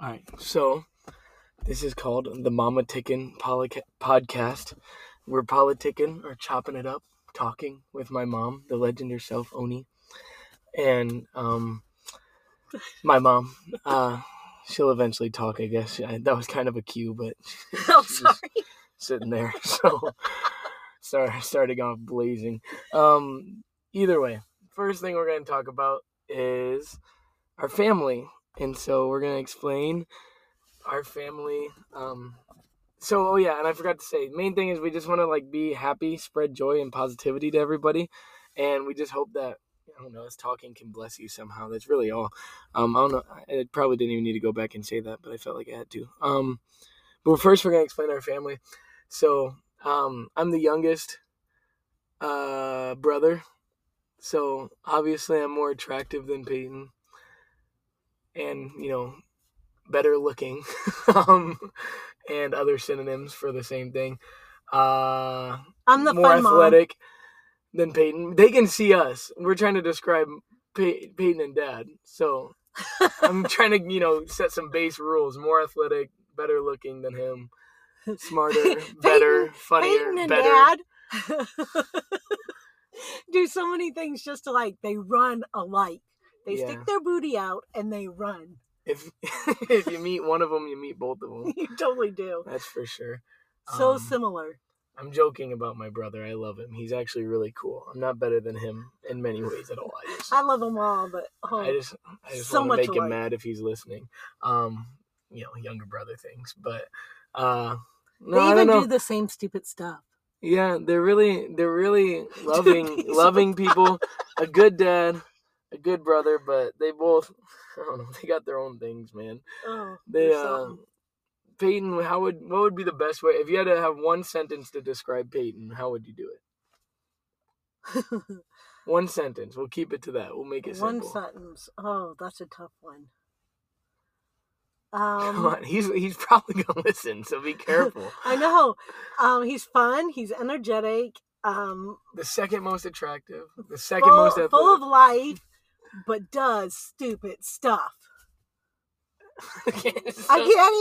All right, so this is called the Mama Tickin Polica- podcast. We're politicking or chopping it up, talking with my mom, the legend herself, Oni, and um, my mom. Uh, she'll eventually talk, I guess. I, that was kind of a cue, but sorry. sitting there. So sorry, starting off blazing. Um, either way, first thing we're going to talk about is our family, and so we're to explain our family. Um, so oh yeah, and I forgot to say, main thing is we just want to like be happy, spread joy and positivity to everybody, and we just hope that. I don't know. Us talking can bless you somehow. That's really all. Um, I don't know. I probably didn't even need to go back and say that, but I felt like I had to. Um, but first, we're gonna explain our family. So, um, I'm the youngest uh, brother. So obviously, I'm more attractive than Peyton, and you know, better looking, um, and other synonyms for the same thing. Uh, I'm the more fun mom. athletic than Peyton. They can see us. We're trying to describe Pey- Peyton and Dad. So I'm trying to, you know, set some base rules. More athletic, better looking than him, smarter, better, funnier, Peyton and better. Dad do so many things just to like they run alike. They Yeah. stick their booty out and they run. If if you meet one of them, you meet both of them. you totally do. That's for sure. So Um, similar. I'm joking about my brother. I love him. He's actually really cool. I'm not better than him in many ways at all. I just I love them all, but oh, I just I just so want to make him mad if he's listening. Um, you know, younger brother things, but uh, no, they I even do the same stupid stuff. yeah, they're really they're really loving loving people. A good dad, a good brother, but they both I don't know. They got their own things, man. Oh, They uh. Peyton, how would what would be the best way if you had to have one sentence to describe Peyton? How would you do it? One sentence. We'll keep it to that. We'll make it one simple. sentence. Oh, that's a tough one. Come Um, on, he's he's probably gonna listen, so be careful. I know. Um, he's fun. He's energetic. Um, the second most attractive, the second full, most athletic. full of life, but does stupid stuff. I can't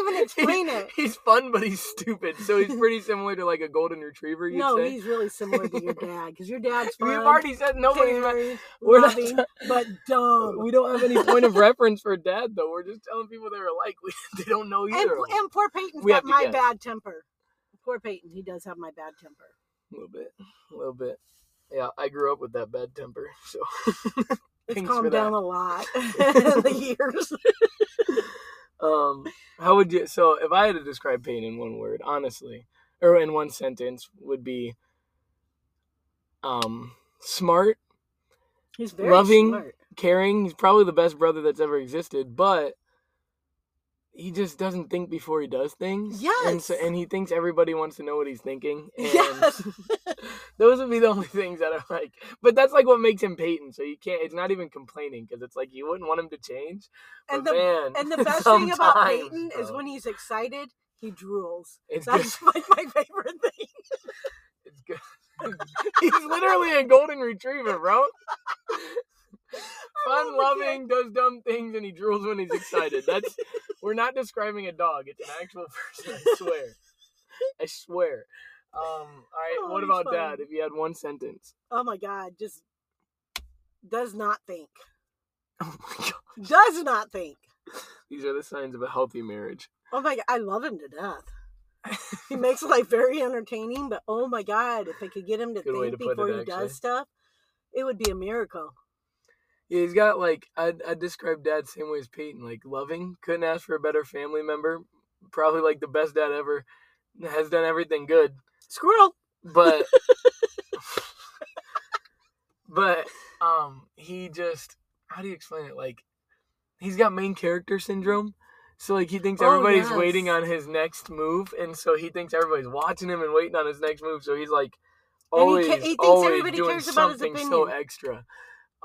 even explain it. He's fun, but he's stupid. So he's pretty similar to like a golden retriever. You'd No, say. he's really similar to your dad because your dad's We've fun, already said nobody's. caring, We're loving, ta- but dumb. we don't have any point of reference for dad, though. We're just telling people they're alike. We, they don't know either. them. and poor Peyton's We got my guess. bad temper. Poor Peyton, he does have my bad temper. A little bit, a little bit. Yeah, I grew up with that bad temper, so It's calmed down a lot in the years. Um, how would you? So, if I had to describe pain in one word, honestly, or in one sentence, would be um smart, He's very Loving. smart. caring. He's probably the best brother that's ever existed, but he just doesn't think before he does things. and so Yes. and he thinks everybody wants to know what he's thinking. And Yes. those would be the only things that are like. But that's like what makes him Peyton. So you can't. It's not even complaining because it's like you wouldn't want him to change. and the man, and the best thing about Peyton is when he's excited, he drools. It's That's like my favorite thing. It's good. He's literally a golden retriever, bro. Fun loving, does dumb things, and he drools when he's excited. That's we're not describing a dog. It's an actual person. I swear. I swear. Um. All right. Oh, what about. Dad? If you had one sentence. Oh my god, just does not think. Oh my god. Does not think. These are the signs of a healthy marriage. Oh my god, I love him to death. He makes life very entertaining, but oh my god, if I could get him to Good think to before it, he actually. does stuff, it would be a miracle. Yeah, he's got like I I describe Dad same way as Peyton, like loving. Couldn't ask for a better family member. Probably like the best dad ever. Has done everything good. Squirrel. but but um he just how do you explain it like he's got main character syndrome so like he thinks Oh, everybody's yes. waiting on his next move and so he thinks everybody's watching him and waiting on his next move so he's like And he always ca- he thinks always everybody doing cares about his something so extra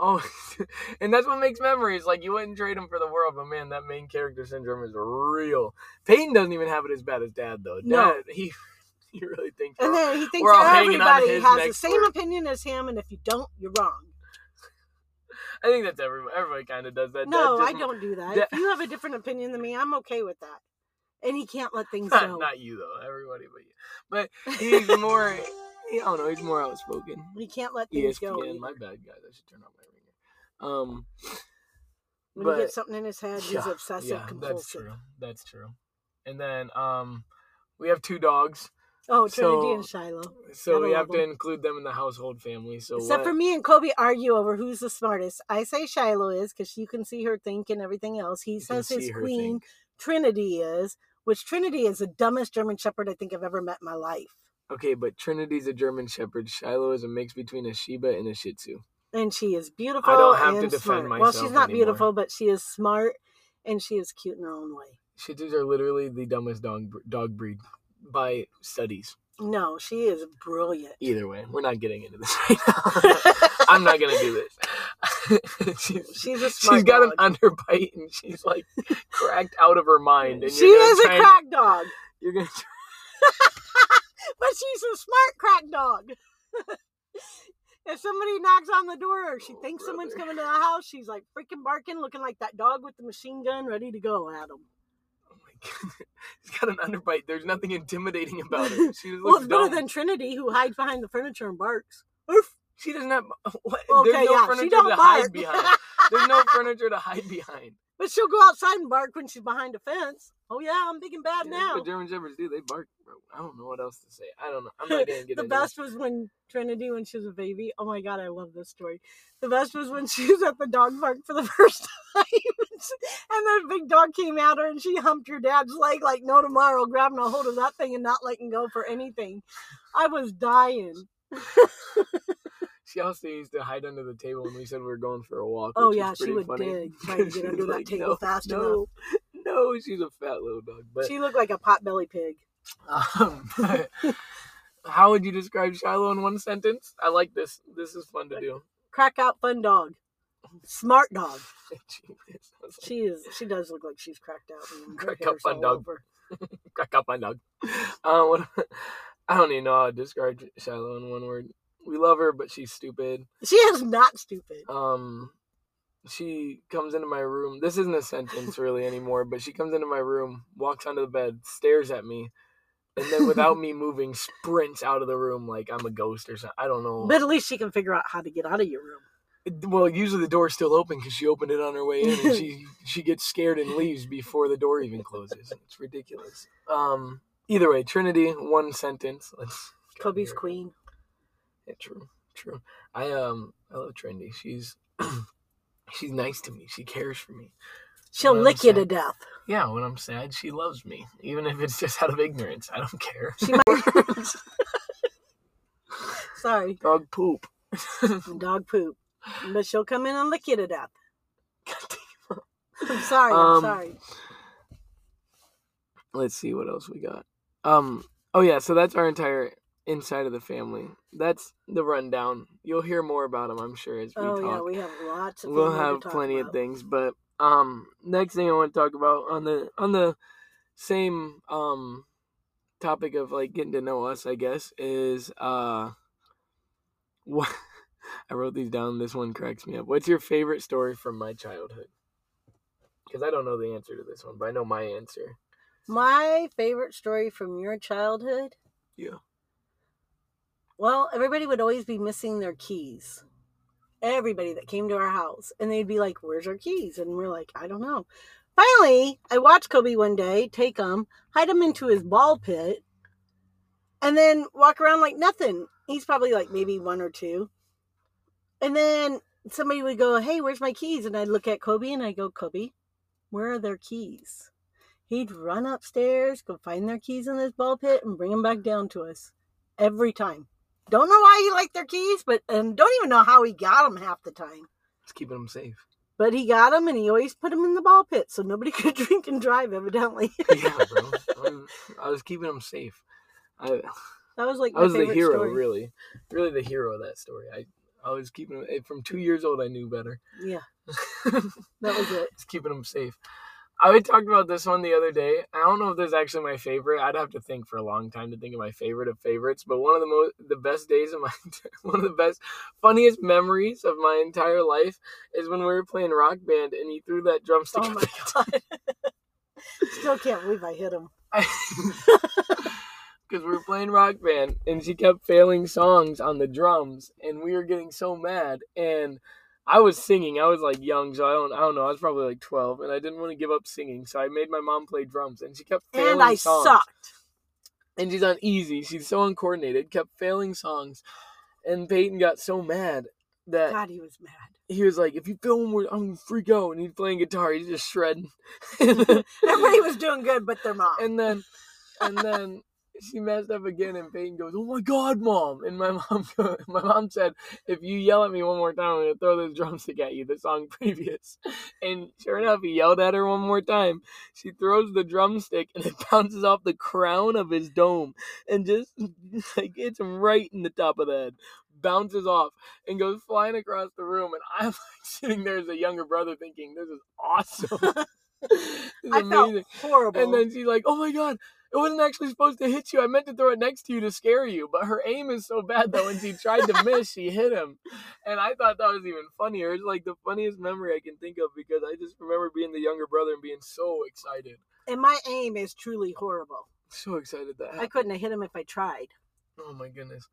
oh and that's what makes memories like you wouldn't trade him for the world but man that main character syndrome is real peyton doesn't even have it as bad as dad though dad No. he he really thinks And then he thinks we're all hanging on everybody has the same word. opinion as him, and if you don't, you're wrong. I think that's everybody. Everybody kind of does that. No, Dad I don't do that. Dad- If you have a different opinion than me, I'm okay with that. And he can't let things go. not you though. Everybody but you. But he's more. I don't know. He's more outspoken. he can't let things go. ESPN. My bad, guys. I should turn off my ringer. Um. When but he gets something in his head, he's yeah, obsessive yeah, compulsive. That's true. That's true. And then um, we have two dogs, Oh, Trinity So- and Shiloh. so Gotta we have love to include them in the household family. So Except what- for me and Kobe argue over who's the smartest. I say Shiloh is because you can see her think and everything else. He You says his queen think. Trinity is, which Trinity is the dumbest German Shepherd I think I've ever met in my life. Okay, but Trinity's a German Shepherd. Shiloh is a mix between a Shiba and a Shih Tzu. And she is beautiful. I don't have to defend smart. Well, she's not anymore. beautiful, but she is smart and she is cute in her own way. Shih Tzus are literally the dumbest dog dog breed by studies. No, she is brilliant. Either way, we're not getting into this right now. I'm not gonna do this. she's, She's a smart she's got dog. an underbite and she's like cracked out of her mind. And She is a crack dog, You're gonna but she's a smart crack dog. if somebody knocks on the door or she Oh, thinks someone's coming to the house, she's like freaking barking, looking like that dog with the machine gun ready to go at them. Oh my god, she's got an underbite. There's nothing intimidating about her. She just Well, looks it's better than Trinity, who hides behind the furniture and barks. Oof. She doesn't have. What? Okay, There's no yeah, furniture she don't to bark. hide behind. There's no furniture to hide behind. But she'll go outside and bark when she's behind a fence. Oh yeah, I'm big and bad Yeah, that's now. what German Shepherds do. They bark, bro. I don't know what else to say. I don't know. I'm not gonna get the best was when Trinity, when she was a baby. Oh my god, I love this story. The best was when she was at the dog park for the first time, and the big dog came at her, and she humped your dad's leg like no tomorrow, grabbing a hold of that thing and not letting go for anything. I was dying. Also used to hide under the table when we said we were going for a walk. Oh yeah, she would funny. dig trying to get under that like, table no, fast enough. no, No, she's a fat little dog. But, She looked like a potbelly pig. um, how would you describe Shiloh in one sentence? I like this. This is fun to do. Crack out fun dog. Smart dog. She is. She does look like she's cracked out. Crack out fun dog. crack up my dog. Uh, what, I don't even know how to describe Shiloh in one word. We love her, but she's stupid. She is not stupid. um she comes into my room this isn't a sentence really anymore but she comes into my room walks onto the bed stares at me and then without me moving sprints out of the room like i'm a ghost or something i don't know But at least she can figure out how to get out of your room. well usually the door's still open because she opened it on her way in and she she gets scared and leaves before the door even closes it's ridiculous um either way trinity one sentence let's Kobe's queen. Yeah, true, true. I um, I love Trendy. She's she's nice to me. She cares for me. She'll Well, lick you to death. Yeah, when I'm sad, she loves me, even if it's just out of ignorance. I don't care. She might. Sorry, Dog poop. dog poop. But she'll come in and lick you to death. I'm sorry. I'm Um, sorry. Let's see what else we got. Um. Oh yeah. So that's our entire inside of the family. That's the rundown. You'll hear more about them, I'm sure, as we Oh talk. yeah, we have lots of. we'll have plenty of things but um next thing i want to talk about on the on the same um topic of like getting to know us i guess is uh what i wrote these down this one cracks me up what's your favorite story from my childhood because i don't know the answer to this one but i know my answer My favorite story from your childhood. yeah Well, everybody would always be missing their keys. Everybody that came to our house, and they'd be like, "Where's our keys?" And we're like, "I don't know." Finally, I watched Kobe one day take them, hide them into his ball pit, and then walk around like nothing. He's probably like maybe one or two. And then somebody would go, "Hey, where's my keys?" And I'd look at Kobe and I go, "Kobe, where are their keys?" He'd run upstairs, go find their keys in his ball pit, and bring them back down to us every time. Don't know why he liked their keys, but and don't even know how he got them half the time. it's keeping them safe But he got them, and he always put them in the ball pit so nobody could drink and drive. Evidently, yeah bro I'm- i was keeping them safe i that was like I was the hero, story. really, really the hero of that story. I, I was keeping him eh, from two years old. I knew better. Yeah, that was it. Just keeping them safe. I talked about this one the other day. I don't know if this is actually my favorite. I'd have to think for a long time to think of my favorite of favorites. But one of the most, the best days of my, one of the best, funniest memories of my entire life is when we were playing rock band and he threw that drumstick. Oh my god! Still can't believe I hit him. because we were playing rock band and she kept failing songs on the drums and we were getting so mad and I was singing. I was like young, so I don't I don't know. I was probably like twelve and I didn't want to give up singing, so I made my mom play drums and she kept failing And I songs. sucked. And she's uneasy. She's so uncoordinated, kept failing songs. And Peyton got so mad that God, he was mad. he was like, if you more, I'm gonna freak out. And he's playing guitar, he's just shredding. Everybody was doing good, but their mom. and then and then she messed up again and Peyton goes, Oh my god, mom and my mom my mom said, If you yell at me one more time, I'm gonna throw this drumstick at you, the song previous. And sure enough, he yelled at her one more time. She throws the drumstick and it bounces off the crown of his dome and just like hits him right in the top of the head. Bounces off and goes flying across the room, and I'm like sitting there as a younger brother thinking, This is awesome. this is I felt amazing. horrible. And then she's like, "Oh my god, it wasn't actually supposed to hit you. I meant to throw it next to you to scare you." But her aim is so bad that when she tried to miss, she hit him. And I thought that was even funnier. It's like the funniest memory I can think of because I just remember being the younger brother and being so excited, and my aim is truly horrible. so excited that I couldn't have hit him if I tried. Oh my goodness.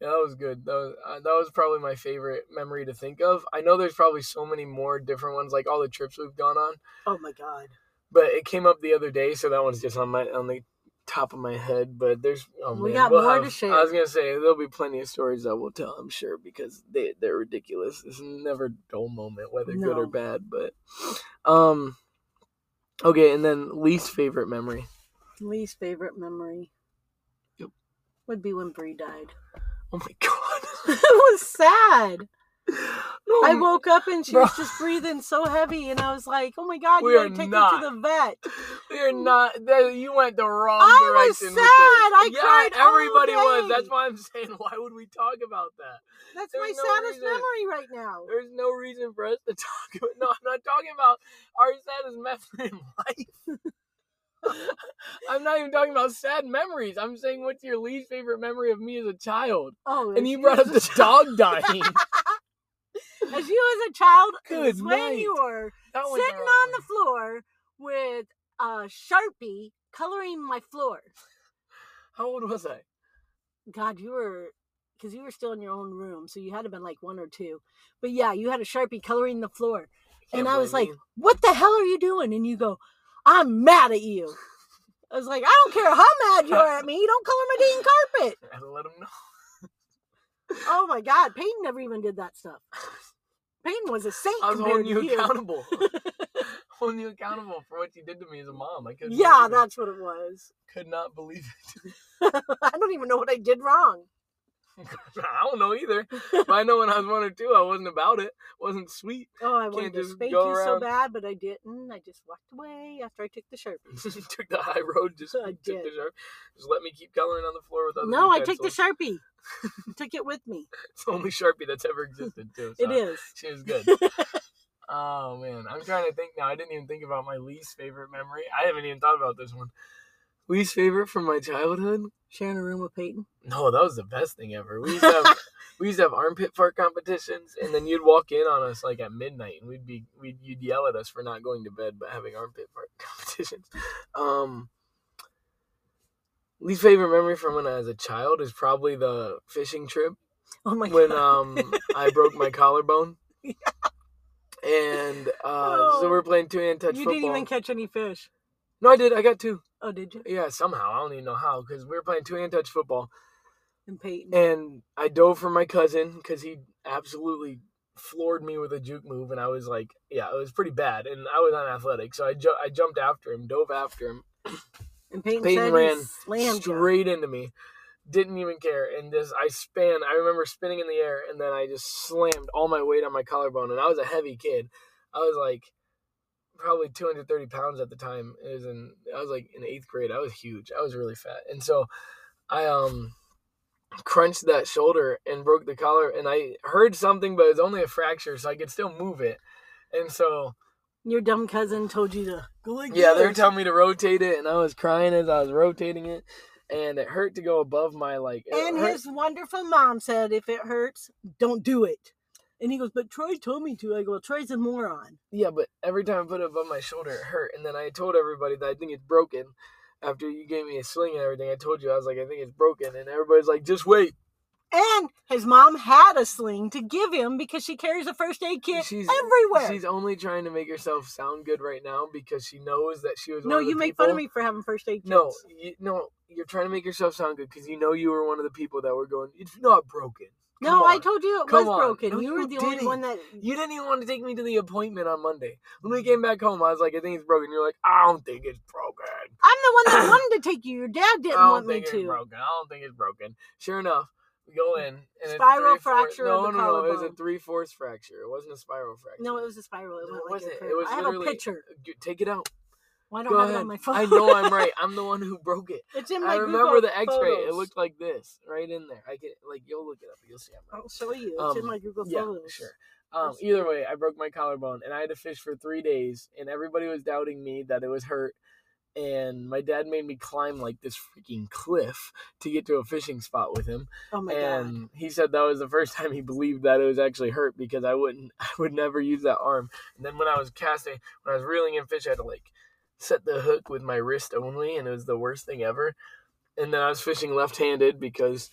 Yeah, that was good. That was uh, that was probably my favorite memory to think of. I know there's probably so many more different ones, like all the trips we've gone on. Oh my god. but it came up the other day, so that one's just on my on the top of my head. But there's oh We man, got we'll more have- to share. I was gonna say there'll be plenty of stories that we'll tell, I'm sure, because they they're ridiculous. It's never a dull moment, whether good or bad. But um, okay, and then least favorite memory. Least favorite memory. Yep. Would be when Bree died. Oh my god, it was sad. No, I woke up and she Bro. was just breathing so heavy, and I was like, "Oh my god, We you are gotta take not. her to the vet." You're not. You went the wrong direction. I was sad. I yeah, cried everybody was. That's why I'm saying, why would we talk about that? That's There's my no saddest reason. memory right now. There's no reason for us to talk about. No, I'm not talking about our saddest memory in life. I'm not even talking about sad memories. I'm saying, what's your least favorite memory of me as a child? Oh, And you brought up this dog dying. As you as a child, Good is when night. you were sitting on the floor with a sharpie coloring my floor. How old was I? God, you were because you were still in your own room, so you had to have been like one or two. But yeah, you had a sharpie coloring the floor, Can't and I was like, blame "What the hell are you doing?" And you go, "I'm mad at you." I was like, "I don't care how mad you are at me. You don't color my dang carpet." I had to let him know. Oh my God, Peyton never even did that stuff. Peyton was a saint. I was holding to you accountable. holding you accountable for what you did to me as a mom. I couldn't. yeah, believe it. that's what it was. could not believe it. I don't even know what I did wrong. I don't know either. But I know when I was one or two, I wasn't about it. wasn't sweet. Oh, I Can't wanted to spank you so bad, but I didn't. I just walked away after I took the sharpie. took the high road. Just I took the did. Just let me keep coloring on the floor with other. No, I took the sharpie. took it with me. It's the only sharpie that's ever existed too. It so is. She was good. oh man, I'm trying to think now. I didn't even think about my least favorite memory. I haven't even thought about this one. Least favorite from my childhood? Sharing a room with Peyton. No, that was the best thing ever. We used to have we used to have armpit fart competitions, and then you'd walk in on us like at midnight, and we'd be we'd you'd yell at us for not going to bed but having armpit fart competitions. Um, least favorite memory from when I was a child is probably the fishing trip Oh my when god. um I broke my collarbone. And uh, so we we're playing two hand touch you football. didn't even catch any fish. no, I did. I got two. Oh, did you? Yeah, somehow I don't even know how because we were playing two hand touch football, And Peyton. and I dove for my cousin because he absolutely floored me with a juke move, and I was like, yeah, it was pretty bad, and I was unathletic, so I ju- I jumped after him, dove after him, And Peyton, Peyton ran he slammed you. straight into me, didn't even care, and just I span. I remember spinning in the air, and then I just slammed all my weight on my collarbone, and I was a heavy kid. I was like probably 230 pounds at the time. It was in I was like in eighth grade. I was huge. I was really fat, and so I um crunched that shoulder and broke the collar. And I heard something, but it was only a fracture, so I could still move it. And so Your dumb cousin told you to go like Yeah, they were telling me to rotate it, and I was crying as I was rotating it, and it hurt to go above my like. And his wonderful mom said, if it hurts, don't do it. And he goes, but Troy told me to. I go, well, Troy's a moron. Yeah, but every time I put it above my shoulder, it hurt. And then I told everybody that I think it's broken. After you gave me a sling and everything, I told you I was like, I think it's broken, and everybody's like, just wait. And his mom had a sling to give him because she carries a first aid kit She's everywhere. She's only trying to make herself sound good right now because she knows that she was. no, one of the you make people- fun of me for having first aid kits. No, you, no, you're trying to make yourself sound good because you know you were one of the people that were going. It's not broken. No, I told you it Come was on. broken. No, you were the only didn't. one that. You didn't even want to take me to the appointment on Monday. When we came back home, I was like, I think it's broken. You're like, I don't think it's broken. I'm the one that wanted to take you. Your dad didn't I don't want me think it's to. broken. I don't think it's broken. Sure enough, we go in and Spiral three-fourths- fracture No, of the no, no. It was a three-fourths fracture. It wasn't a spiral fracture. No, it was a spiral. It No, it wasn't. a It was I have a picture. Take it out. Well, I don't Go have ahead. it on my phone. I know I'm right. I'm the one who broke it. it's in my I remember Google the X-ray. It looked like this, right in there. I get like you'll look it up. You'll see. I'm right. I'll show you. It's in Um, my Google Yeah, Photos. sure. Um, either way, I broke my collarbone and I had to fish for three days, and everybody was doubting me that it was hurt. And my dad made me climb like this freaking cliff to get to a fishing spot with him. Oh my god. and he said that was the first time he believed that it was actually hurt because I wouldn't, I would never use that arm. And then when I was casting, when I was reeling in fish, I had to like set the hook with my wrist only, and it was the worst thing ever. And then I was fishing left-handed because,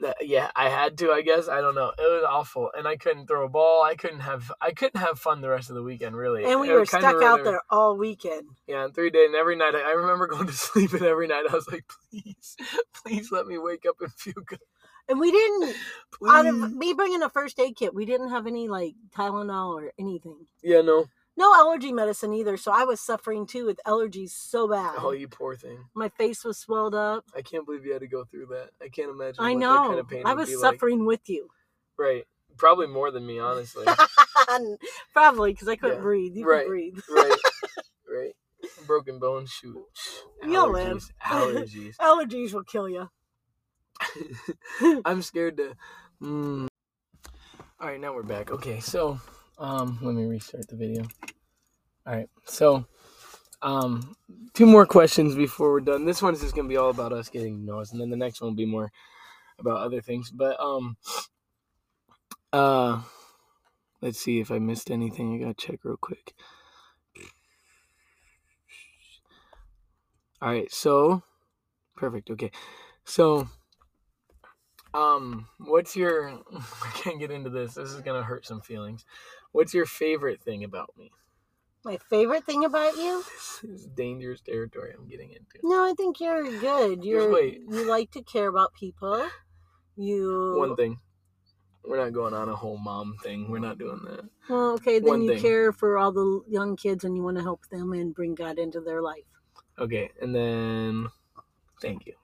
that, yeah, I had to. I guess I don't know. It was awful, and I couldn't throw a ball. I couldn't have, I couldn't have fun the rest of the weekend. Really, And we It were stuck out there all weekend. Yeah, and three days, and every night I, I remember going to sleep, and every night I was like, "Please, please let me wake up and feel good." And we didn't, out of me bringing a first aid kit, we didn't have any like Tylenol or anything. Yeah, no. No allergy medicine either. So I was suffering too with allergies so bad. Oh, you poor thing. My face was swelled up. I can't believe you had to go through that. I can't imagine. I what know. That kind of pain I was be like. suffering with you. Right. Probably more than me, honestly. Probably because I couldn't Yeah. breathe. You Right. could breathe. right. Right. Broken bone. Shoot. You'll live. Allergies. Allergies. Allergies will kill you. I'm scared to. Mm. All right, now we're back. Okay, so um, let me restart the video. All right, so um, two more questions before we're done. This one's just gonna be all about us getting us, and then the next one will be more about other things. But um, uh, let's see if I missed anything. I gotta check real quick. All right, so perfect. Okay, so um, what's your? I can't get into this. This is gonna hurt some feelings. What's your favorite thing about me? My favorite thing about you? This is dangerous territory I'm getting into. No, I think you're good. You're wait. you like to care about people. You One thing. We're not going on a whole mom thing. We're not doing that. Well, okay, then One you thing. care for all the young kids and you want to help them and bring God into their life. Okay, and then thank you.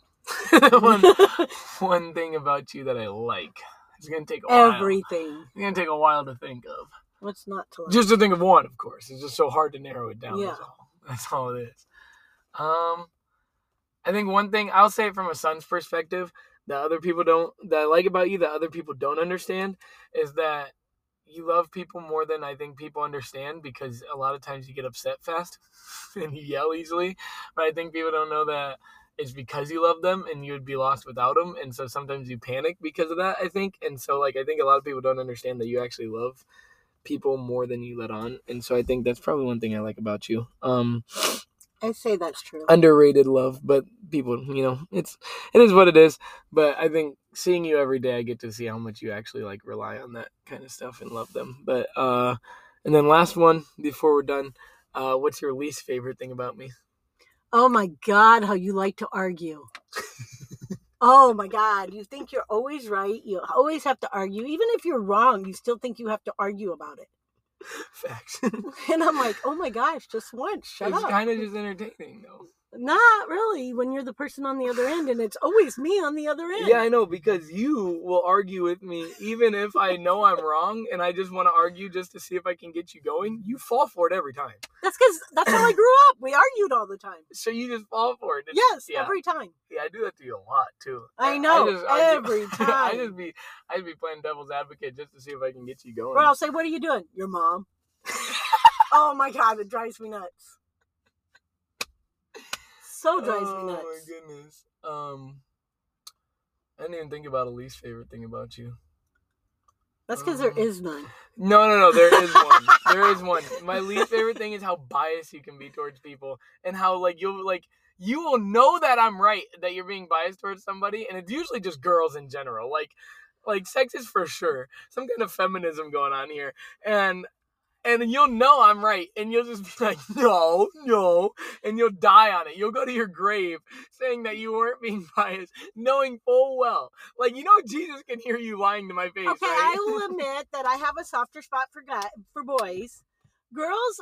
one, one thing about you that I like. It's gonna take a while. Everything. It's gonna take a while to think of. What's not to like? Just to think of one, of course. It's just so hard to narrow it down. Yeah. That's all. That's all it is. Um, I think one thing I'll say it from a son's perspective that other people don't that I like about you that other people don't understand is that you love people more than I think people understand because a lot of times you get upset fast and you yell easily. But I think people don't know that it's because you love them and you would be lost without them. And so sometimes you panic because of that, I think. And so, like, I think a lot of people don't understand that you actually love people more than you let on. And so I think that's probably one thing I like about you. Um, I say that's true. underrated love, but people, you know, it's it is what it is. But I think seeing you every day, I get to see how much you actually like rely on that kind of stuff and love them. But uh, and then last one before we're done, uh, what's your least favorite thing about me? Oh my God, how you like to argue. oh my God, you think you're always right. You always have to argue. Even if you're wrong, you still think you have to argue about it. Facts. And I'm like, oh my gosh, just once, shut it's up. kind of just entertaining, though. Not really when you're the person on the other end and it's always me on the other end. Yeah, I know because you will argue with me even if I know I'm wrong and I just want to argue just to see if I can get you going. You fall for it every time. That's because that's how I grew up. We argued all the time. So you just fall for it. It's- Yes, yeah. every time. Yeah, I do that to you a lot too. I know, just argue- every I time. just be, I just be playing devil's advocate just to see if I can get you going. Or I'll say, What are you doing? Your mom. oh my god, it drives me nuts. So drives oh me nuts. Oh my goodness. Um, I didn't even think about a least favorite thing about you. That's because there Um, is none. No, no, no. There is one. there is one. My least favorite thing is how biased you can be towards people, and how like you'll like you will know that I'm right that you're being biased towards somebody, and it's usually just girls in general. Like, like sex is for sure some kind of feminism going on here, and and you'll know I'm right, and you'll just be like, no, no, and you'll die on it. You'll go to your grave saying that you weren't being biased, knowing full well, like you know, Jesus can hear you lying to my face. Okay, right? I will admit that I have a softer spot for guy for boys. Girls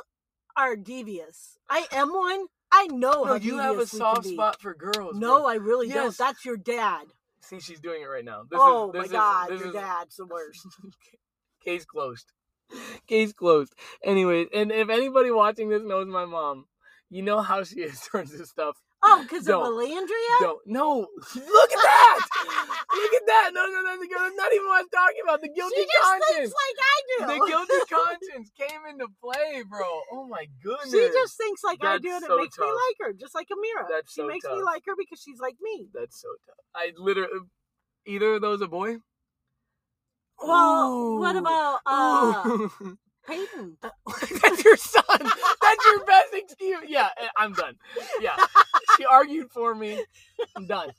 are devious. I am one. I know No, you have a devious we can soft spot for girls. No, bro. I really Yes. don't. That's your dad. See, she's doing it right now. This oh is, this my is, god, this your is, dad's the worst. Case closed. Case closed. Anyways, and if anybody watching this knows my mom, you know how she is towards this stuff. Oh, because of. Don't. No. Look at that. Look at that. No, no, no. That's not even what I'm talking about. The guilty conscience. she just conscience. thinks like I do. The guilty conscience came into play, bro. Oh my goodness. She just thinks like I do, That's and it so makes me like her, just like Amira. That's she so makes me like her because she's like me. That's so tough. I literally. Either of those a boy? Well, what about uh Ooh. Peyton? That's your son. That's your best excuse. Yeah, eh, I'm done. Yeah, she argued for me. I'm done.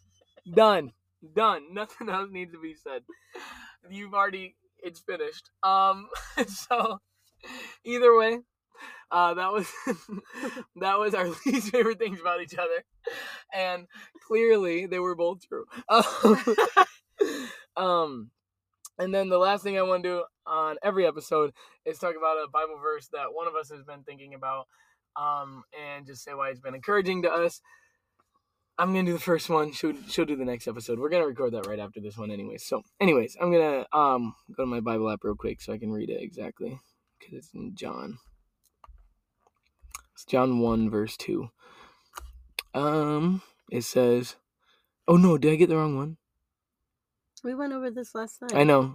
Done. Done. Nothing else needs to be said. You've already. It's finished. Um. So, either way, uh, that was that was our least favorite things about each other, and clearly they were both true. um. And then the last thing I want to do on every episode is talk about a Bible verse that one of us has been thinking about, um, and just say why it's been encouraging to us. I'm gonna do the first one. She'll she'll do the next episode. We're gonna record that right after this one, anyways. So, anyways, I'm gonna um go to my Bible app real quick so I can read it exactly because it's in John. It's John one verse two. Um, it says, "Oh no, did I get the wrong one? We went over this last night. I know.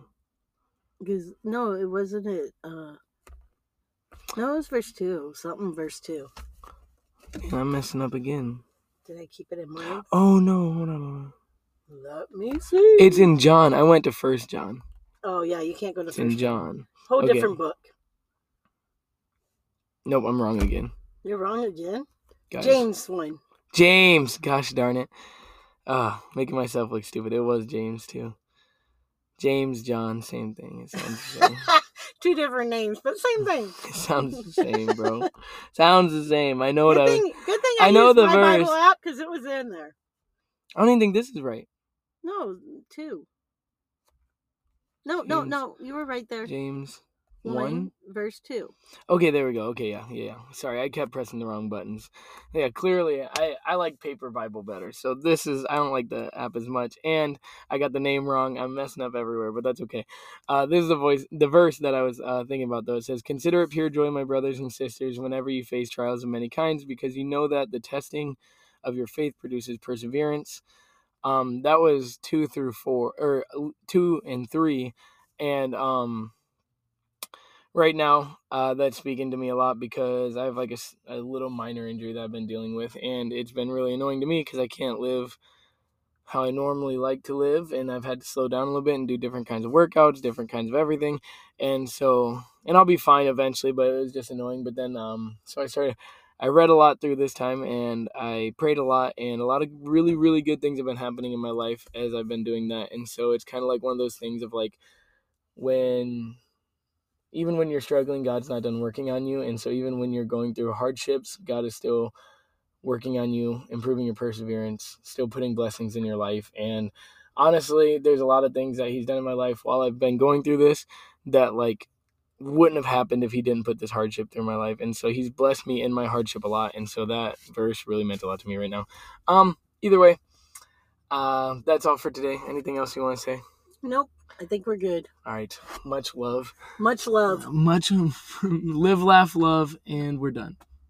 Because no, it wasn't it. Uh, no, it was verse two. Something verse two. I'm messing up again. Did I keep it in mind? Oh no, hold on. Hold on. Let me see. It's in John. I went to First John. Oh yeah, you can't go to It's in first. John. Whole Okay. different book. Nope, I'm wrong again. You're wrong again. Guys. James one. James. Gosh darn it. Ah, making myself look stupid. It was James too. James, John, same thing. It sounds the same. Two different names, but same thing. it sounds the same, bro. sounds the same. I know what Good I was. thing, good thing I, I know used the my Bible app because it was in there. I don't even think this is right. No, two. No, no, no. You were right there. James One, one. verse two. Okay, there we go. Okay, yeah, yeah. Sorry, I kept pressing the wrong buttons. Yeah, clearly, I I like paper Bible better. So this is I don't like the app as much, and I got the name wrong. I'm messing up everywhere, but that's okay. Uh, this is the voice, the verse that I was uh, thinking about though. It says, "Consider it pure joy, my brothers and sisters, whenever you face trials of many kinds, because you know that the testing of your faith produces perseverance." Um, that was two through four, or two and three, and um right now uh, that's speaking to me a lot because i have like a, a little minor injury that i've been dealing with and it's been really annoying to me because i can't live how i normally like to live and i've had to slow down a little bit and do different kinds of workouts different kinds of everything and so and i'll be fine eventually but it was just annoying but then um so i started i read a lot through this time and i prayed a lot and a lot of really really good things have been happening in my life as i've been doing that and so it's kind of like one of those things of like when even when you're struggling, God's not done working on you. And so even when you're going through hardships, God is still working on you, improving your perseverance, still putting blessings in your life. And honestly, there's a lot of things that he's done in my life while I've been going through this that like wouldn't have happened if he didn't put this hardship through my life. And so he's blessed me in my hardship a lot. And so that verse really meant a lot to me right now. Um, either way, uh, that's all for today. Anything else you want to say? Nope. I think we're good. All right. Much love. Much love. Much live, laugh, love, and we're done.